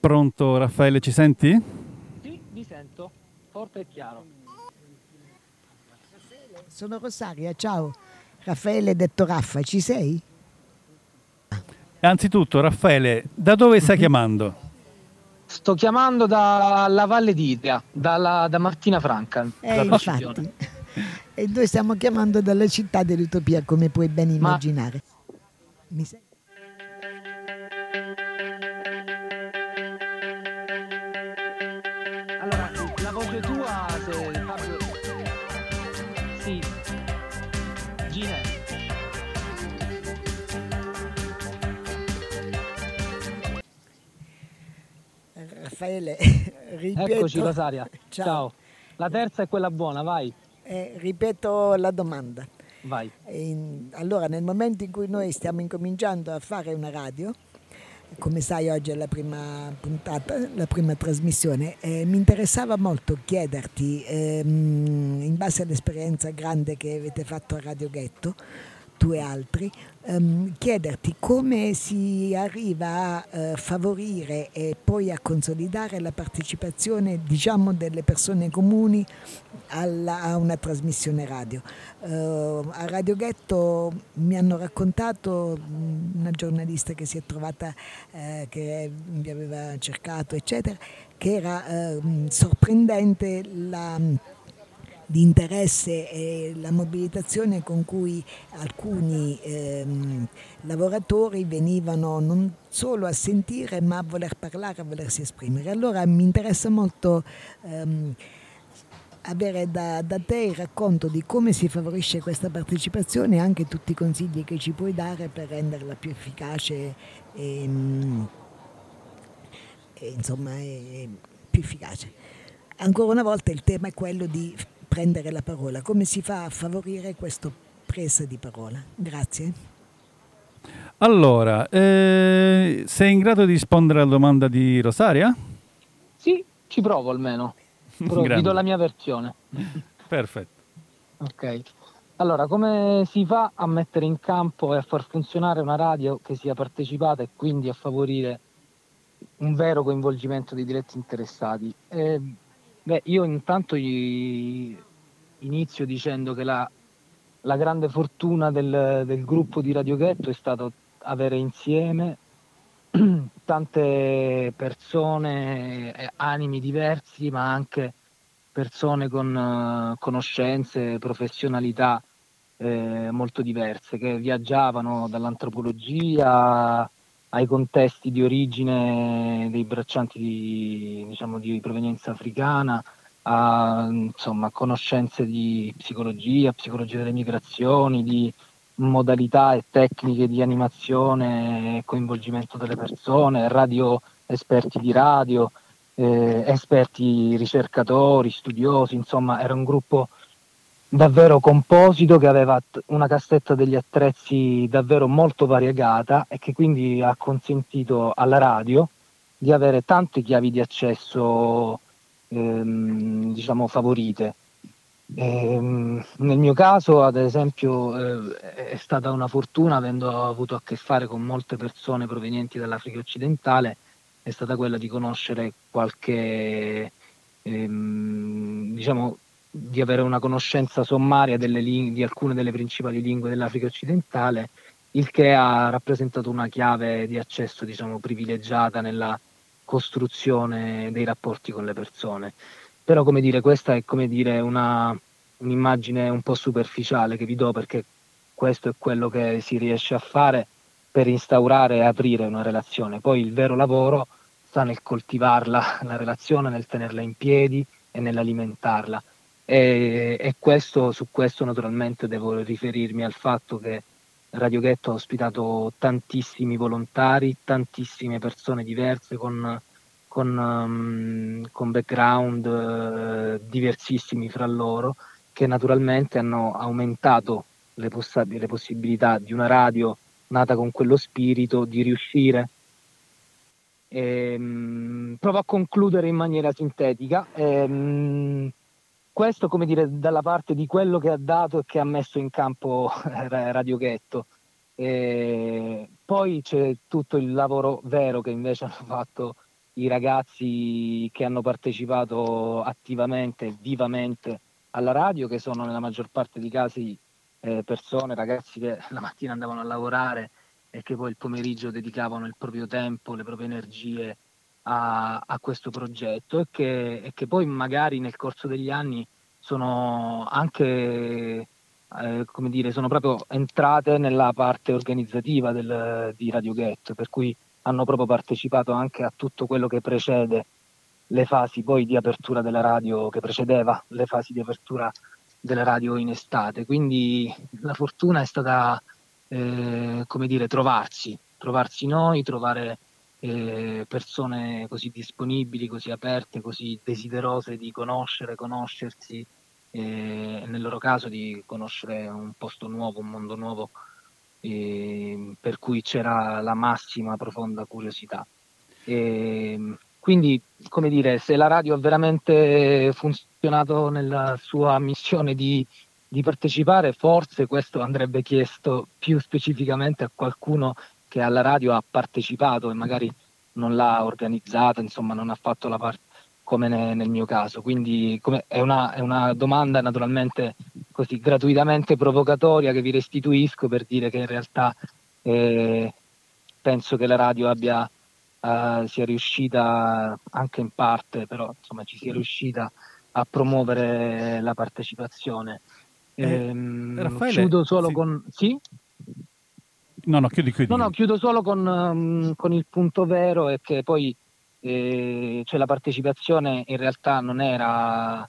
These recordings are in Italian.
Pronto Raffaele, ci senti? Sì, vi sento, forte e chiaro. Sono Rosaria, ciao. Raffaele detto Raffa, ci sei? Anzitutto Raffaele, da dove stai chiamando? Sto chiamando dalla Valle d'Idria, dalla, da Martina Franca. Eh, infatti. E noi stiamo chiamando dalla città dell'utopia, come puoi ben immaginare. Mi senti? Allora, la voce tua, se Fabio... Sì. Gine. Raffaele, ripeto, Eccoci Rosaria. Ciao. Ciao. La terza è quella buona, vai. Eh, ripeto la domanda. Vai. In- allora, nel momento in cui noi stiamo incominciando a fare una radio, come sai oggi è la prima puntata, la prima trasmissione, eh, mi interessava molto chiederti, ehm, in base all'esperienza grande che avete fatto a Radio Ghetto, tu e altri, ehm, chiederti come si arriva a eh, favorire e poi a consolidare la partecipazione, diciamo, delle persone comuni alla- a una trasmissione radio. Eh, a Radio Ghetto mi hanno raccontato una giornalista che si è trovata, eh, che vi aveva cercato, eccetera, che era eh, mh, sorprendente la l'interesse e la mobilitazione con cui alcuni ehm, lavoratori venivano non solo a sentire ma a voler parlare, a volersi esprimere. Allora mi interessa molto ehm, avere da, da te il racconto di come si favorisce questa partecipazione e anche tutti i consigli che ci puoi dare per renderla più efficace e, mm, e, insomma e più efficace. Ancora una volta il tema è quello di prendere la parola. Come si fa a favorire questa presa di parola? Grazie. Allora, eh, sei in grado di rispondere alla domanda di Rosaria? Sì, ci provo almeno. Pro- vi do la mia versione. Perfetto. Ok. Allora, come si fa a mettere in campo e a far funzionare una radio che sia partecipata e quindi a favorire un vero coinvolgimento dei diretti interessati? Eh, beh, io intanto gli inizio dicendo che la, la grande fortuna del, del gruppo di Radio Ghetto è stato avere insieme tante persone, animi diversi, ma anche persone con eh, conoscenze, professionalità eh, molto diverse, che viaggiavano dall'antropologia ai contesti di origine dei braccianti di, diciamo, di provenienza africana, a insomma, conoscenze di psicologia, psicologia delle migrazioni, di modalità e tecniche di animazione e coinvolgimento delle persone, radio esperti di radio, eh, esperti ricercatori, studiosi, insomma era un gruppo davvero composito che aveva una cassetta degli attrezzi davvero molto variegata e che quindi ha consentito alla radio di avere tante chiavi di accesso ehm, diciamo favorite. Ehm, nel mio caso, ad esempio, eh, è stata una fortuna, avendo avuto a che fare con molte persone provenienti dall'Africa occidentale, è stata quella di conoscere qualche, ehm, diciamo, di avere una conoscenza sommaria ling- di alcune delle principali lingue dell'Africa occidentale, il che ha rappresentato una chiave di accesso, diciamo, privilegiata nella costruzione dei rapporti con le persone. Però, come dire, questa è come dire una, un'immagine un po' superficiale che vi do perché questo è quello che si riesce a fare per instaurare e aprire una relazione. Poi il vero lavoro sta nel coltivarla, la relazione, nel tenerla in piedi e nell'alimentarla. E, e questo, su questo naturalmente devo riferirmi al fatto che Radio Ghetto ha ospitato tantissimi volontari, tantissime persone diverse con, con, um, con background eh, diversissimi fra loro, che naturalmente hanno aumentato le, possa- le possibilità di una radio nata con quello spirito di riuscire E, mh, provo a concludere in maniera sintetica. E, mh, questo, come dire, dalla parte di quello che ha dato e che ha messo in campo Radio Ghetto. E poi c'è tutto il lavoro vero che invece hanno fatto i ragazzi che hanno partecipato attivamente, vivamente alla radio, che sono nella maggior parte dei casi eh, persone, ragazzi che la mattina andavano a lavorare e che poi il pomeriggio dedicavano il proprio tempo, le proprie energie a, a questo progetto e che, e che, poi magari nel corso degli anni sono anche, eh, come dire, sono proprio entrate nella parte organizzativa del, di Radio Ghetto, per cui hanno proprio partecipato anche a tutto quello che precede le fasi poi di apertura della radio, che precedeva le fasi di apertura della radio in estate. Quindi la fortuna è stata, eh, come dire, trovarsi, trovarsi noi, trovare eh, persone così disponibili, così aperte, così desiderose di conoscere, conoscersi e nel loro caso di conoscere un posto nuovo, un mondo nuovo, eh, per cui c'era la massima profonda curiosità. E, quindi, come dire, se la radio ha veramente funzionato nella sua missione di, di partecipare, forse questo andrebbe chiesto più specificamente a qualcuno che alla radio ha partecipato e magari non l'ha organizzata, insomma non ha fatto la parte come ne, nel mio caso. Quindi è una, è, una, domanda naturalmente così gratuitamente provocatoria che vi restituisco per dire che in realtà eh, penso che la radio abbia, uh, sia riuscita anche in parte, però insomma ci sia riuscita a promuovere la partecipazione. Eh, ehm, Raffaele, chiudo solo sì. con... Sì? No, no, chiudi, chiudi. No, no, chiudo solo con, um, con il punto vero e che poi eh, cioè la partecipazione in realtà non era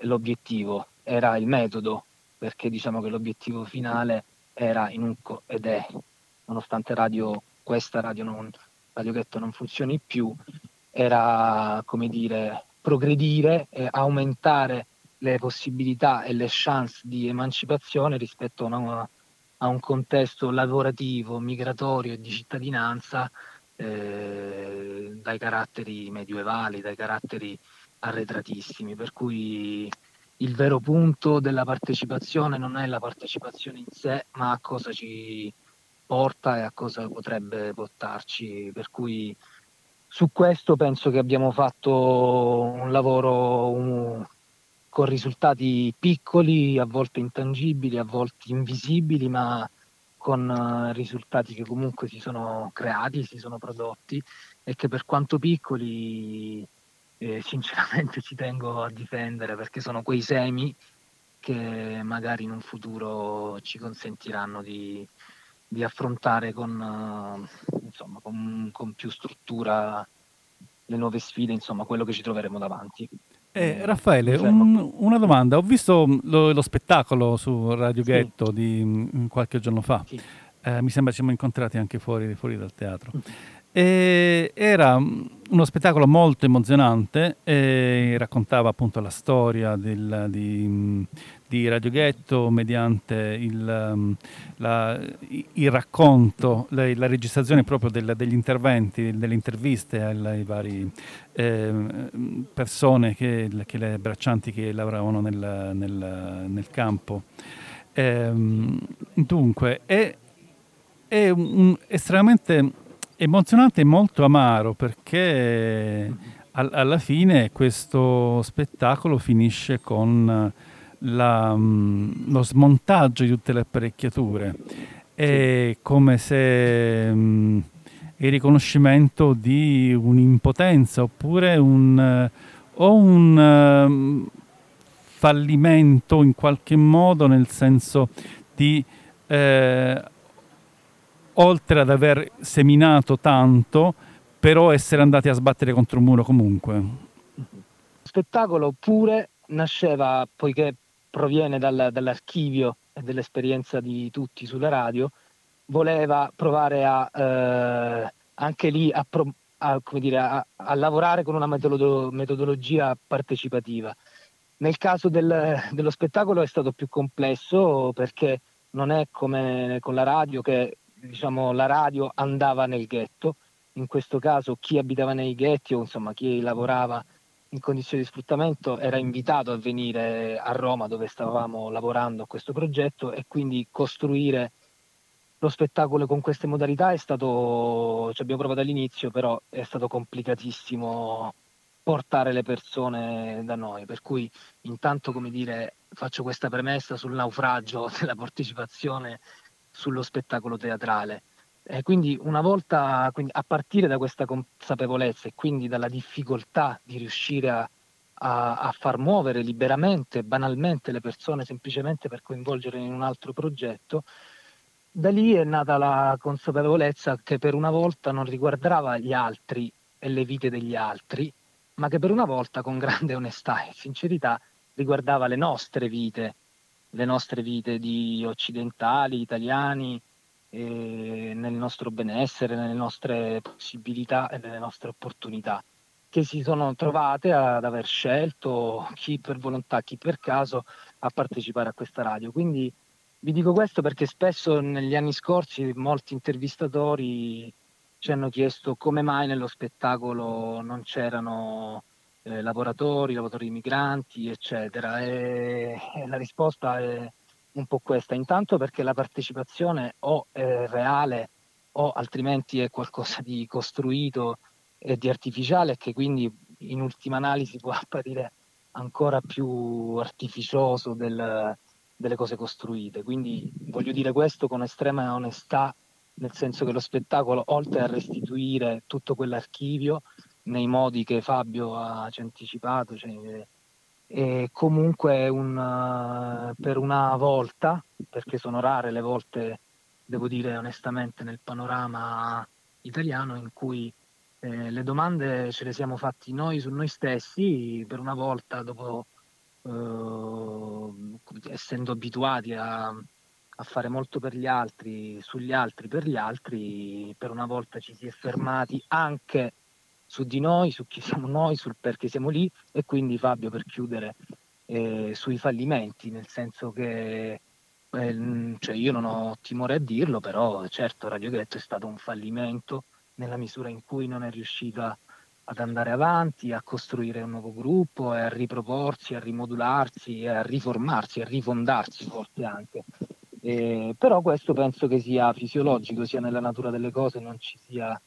l'obiettivo, era il metodo, perché diciamo che l'obiettivo finale era in un co- ed è, nonostante radio, questa radio, non, radio Ghetto non funzioni più, era come dire progredire e aumentare le possibilità e le chance di emancipazione rispetto a una a un contesto lavorativo, migratorio e di cittadinanza eh, dai caratteri medievali, dai caratteri arretratissimi, per cui il vero punto della partecipazione non è la partecipazione in sé, ma a cosa ci porta e a cosa potrebbe portarci. Per cui su questo penso che abbiamo fatto un lavoro con risultati piccoli, a volte intangibili, a volte invisibili, ma con uh, risultati che comunque si sono creati, si sono prodotti e che per quanto piccoli eh, sinceramente ci tengo a difendere perché sono quei semi che magari in un futuro ci consentiranno di, di affrontare con, uh, insomma, con, con più struttura le nuove sfide, insomma quello che ci troveremo davanti. Eh, Raffaele, un, una domanda. Ho visto lo, lo spettacolo su Radio sì. Ghetto di m, qualche giorno fa. Sì. Eh, mi sembra ci siamo incontrati anche fuori, fuori dal teatro. Mm. E era uno spettacolo molto emozionante e raccontava appunto la storia del, di, di Radio Ghetto mediante il, la, il racconto, la, la, registrazione proprio del, degli interventi, delle interviste alle varie eh, persone, che, che, le braccianti che lavoravano nel, nel, nel campo. Eh, dunque, è, è un, estremamente emozionante e molto amaro perché al, alla fine questo spettacolo finisce con la, mm, lo smontaggio di tutte le apparecchiature. È come se um, il riconoscimento di un'impotenza oppure un, o un um, fallimento in qualche modo nel senso di eh, oltre ad aver seminato tanto, però essere andati a sbattere contro un muro comunque. Lo spettacolo pure nasceva, poiché proviene dal, dall'archivio e dell'esperienza di tutti sulla radio, voleva provare a, eh, anche lì a, a, dire, a, lavorare con una metodolo, metodologia partecipativa. Nel caso del, dello spettacolo è stato più complesso perché non è come con la radio che diciamo, la radio andava nel ghetto, in questo caso chi abitava nei ghetti o insomma chi lavorava in condizioni di sfruttamento era invitato a venire a Roma dove stavamo lavorando a questo progetto e quindi costruire lo spettacolo con queste modalità è stato, ci abbiamo provato all'inizio, però è stato complicatissimo portare le persone da noi, per cui intanto come dire faccio questa premessa sul naufragio della partecipazione sullo spettacolo teatrale. E quindi una volta, quindi a partire da questa consapevolezza e quindi dalla difficoltà di riuscire a, a, a far muovere liberamente, banalmente le persone semplicemente per coinvolgere in un altro progetto, da lì è nata la consapevolezza che per una volta non riguardava gli altri e le vite degli altri, ma che per una volta con grande onestà e sincerità riguardava le nostre vite, le nostre vite di occidentali, italiani, eh, nel nostro benessere, nelle nostre possibilità e nelle nostre opportunità, che si sono trovate ad aver scelto chi per volontà, chi per caso a partecipare a questa radio. Quindi vi dico questo perché spesso negli anni scorsi molti intervistatori ci hanno chiesto come mai nello spettacolo non c'erano eh, lavoratori, lavoratori migranti, eccetera. E, e, la risposta è un po' questa. Intanto perché la partecipazione o è reale o altrimenti è qualcosa di costruito e di artificiale che quindi in ultima analisi può apparire ancora più artificioso del, delle cose costruite. Quindi voglio dire questo con estrema onestà, nel senso che lo spettacolo, oltre a restituire tutto quell'archivio nei modi che Fabio ha anticipato, cioè, è comunque un, per una volta, perché sono rare le volte, devo dire onestamente, nel panorama italiano in cui eh, le domande ce le siamo fatti noi su noi stessi, per una volta dopo eh, essendo abituati a, a, fare molto per gli altri, sugli altri per gli altri, per una volta ci si è fermati anche su di noi, su chi siamo noi, sul perché siamo lì e quindi Fabio per chiudere eh, sui fallimenti, nel senso che eh, cioè io non ho timore a dirlo, però certo Radio Ghetto è stato un fallimento nella misura in cui non è riuscita ad andare avanti, a costruire un nuovo gruppo, a riproporsi, a rimodularsi, a riformarsi, a rifondarsi forse anche. Eh, però questo penso che sia fisiologico, sia nella natura delle cose, non ci sia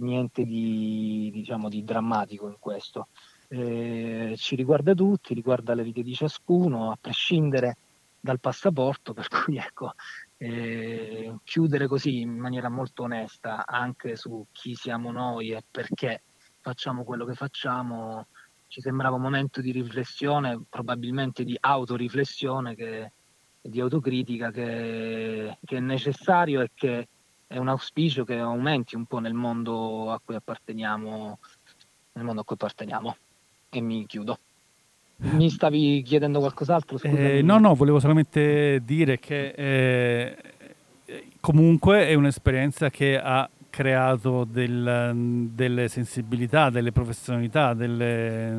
niente di, diciamo, di drammatico in questo. Eh, ci riguarda tutti, riguarda le vite di ciascuno, a prescindere dal passaporto, per cui ecco, eh, chiudere così in maniera molto onesta anche su chi siamo noi e perché facciamo quello che facciamo, ci sembrava un momento di riflessione, probabilmente di autoriflessione, che, di autocritica che, che è necessario e che è un auspicio che aumenti un po' nel mondo a cui apparteniamo, nel mondo a cui apparteniamo. E mi chiudo. Mi stavi chiedendo qualcos'altro? Eh, no, no, volevo solamente dire che eh, comunque è un'esperienza che ha creato del, delle sensibilità, delle professionalità, delle,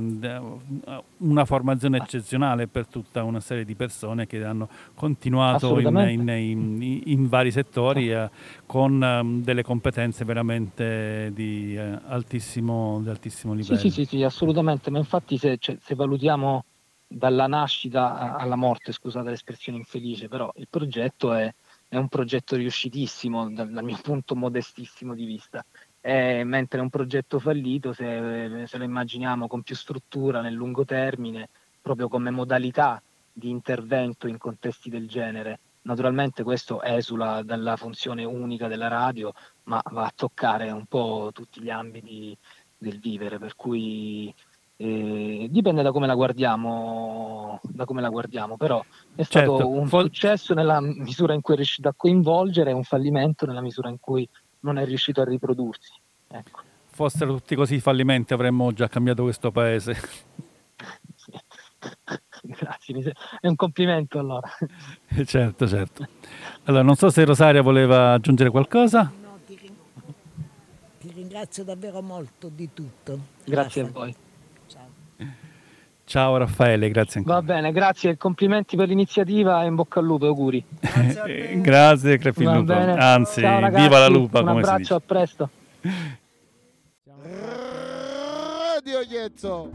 una formazione eccezionale per tutta una serie di persone che hanno continuato in, in, in, in, vari settori eh, con um, delle competenze veramente di, eh, altissimo, di altissimo, livello. Sì, sì, sì, sì, assolutamente, ma infatti se, cioè, se valutiamo dalla nascita alla morte, scusate l'espressione infelice, però il progetto è è un progetto riuscitissimo dal, dal mio punto modestissimo di vista. Eh, mentre un progetto fallito, se, se, lo immaginiamo con più struttura nel lungo termine, proprio come modalità di intervento in contesti del genere. Naturalmente questo esula dalla funzione unica della radio, ma va a toccare un po' tutti gli ambiti del vivere, per cui eh, dipende da come la guardiamo, da come la guardiamo, però è stato certo. un successo nella misura in cui è riuscito a coinvolgere e un fallimento nella misura in cui non è riuscito a riprodursi. Ecco. Fossero tutti così fallimenti avremmo già cambiato questo paese. Grazie, è un complimento allora. certo, certo. Allora, non so se Rosaria voleva aggiungere qualcosa. No, ti, ringrazio davvero molto di tutto. Grazie, Grazie a voi. Ciao Raffaele, grazie ancora. Va bene, grazie, complimenti per l'iniziativa e in bocca al lupo, auguri. grazie Crepin Lupo, anzi, Ciao, ragazzi, viva la lupa come si dice. Abbraccio, a presto. Radio Iezzo.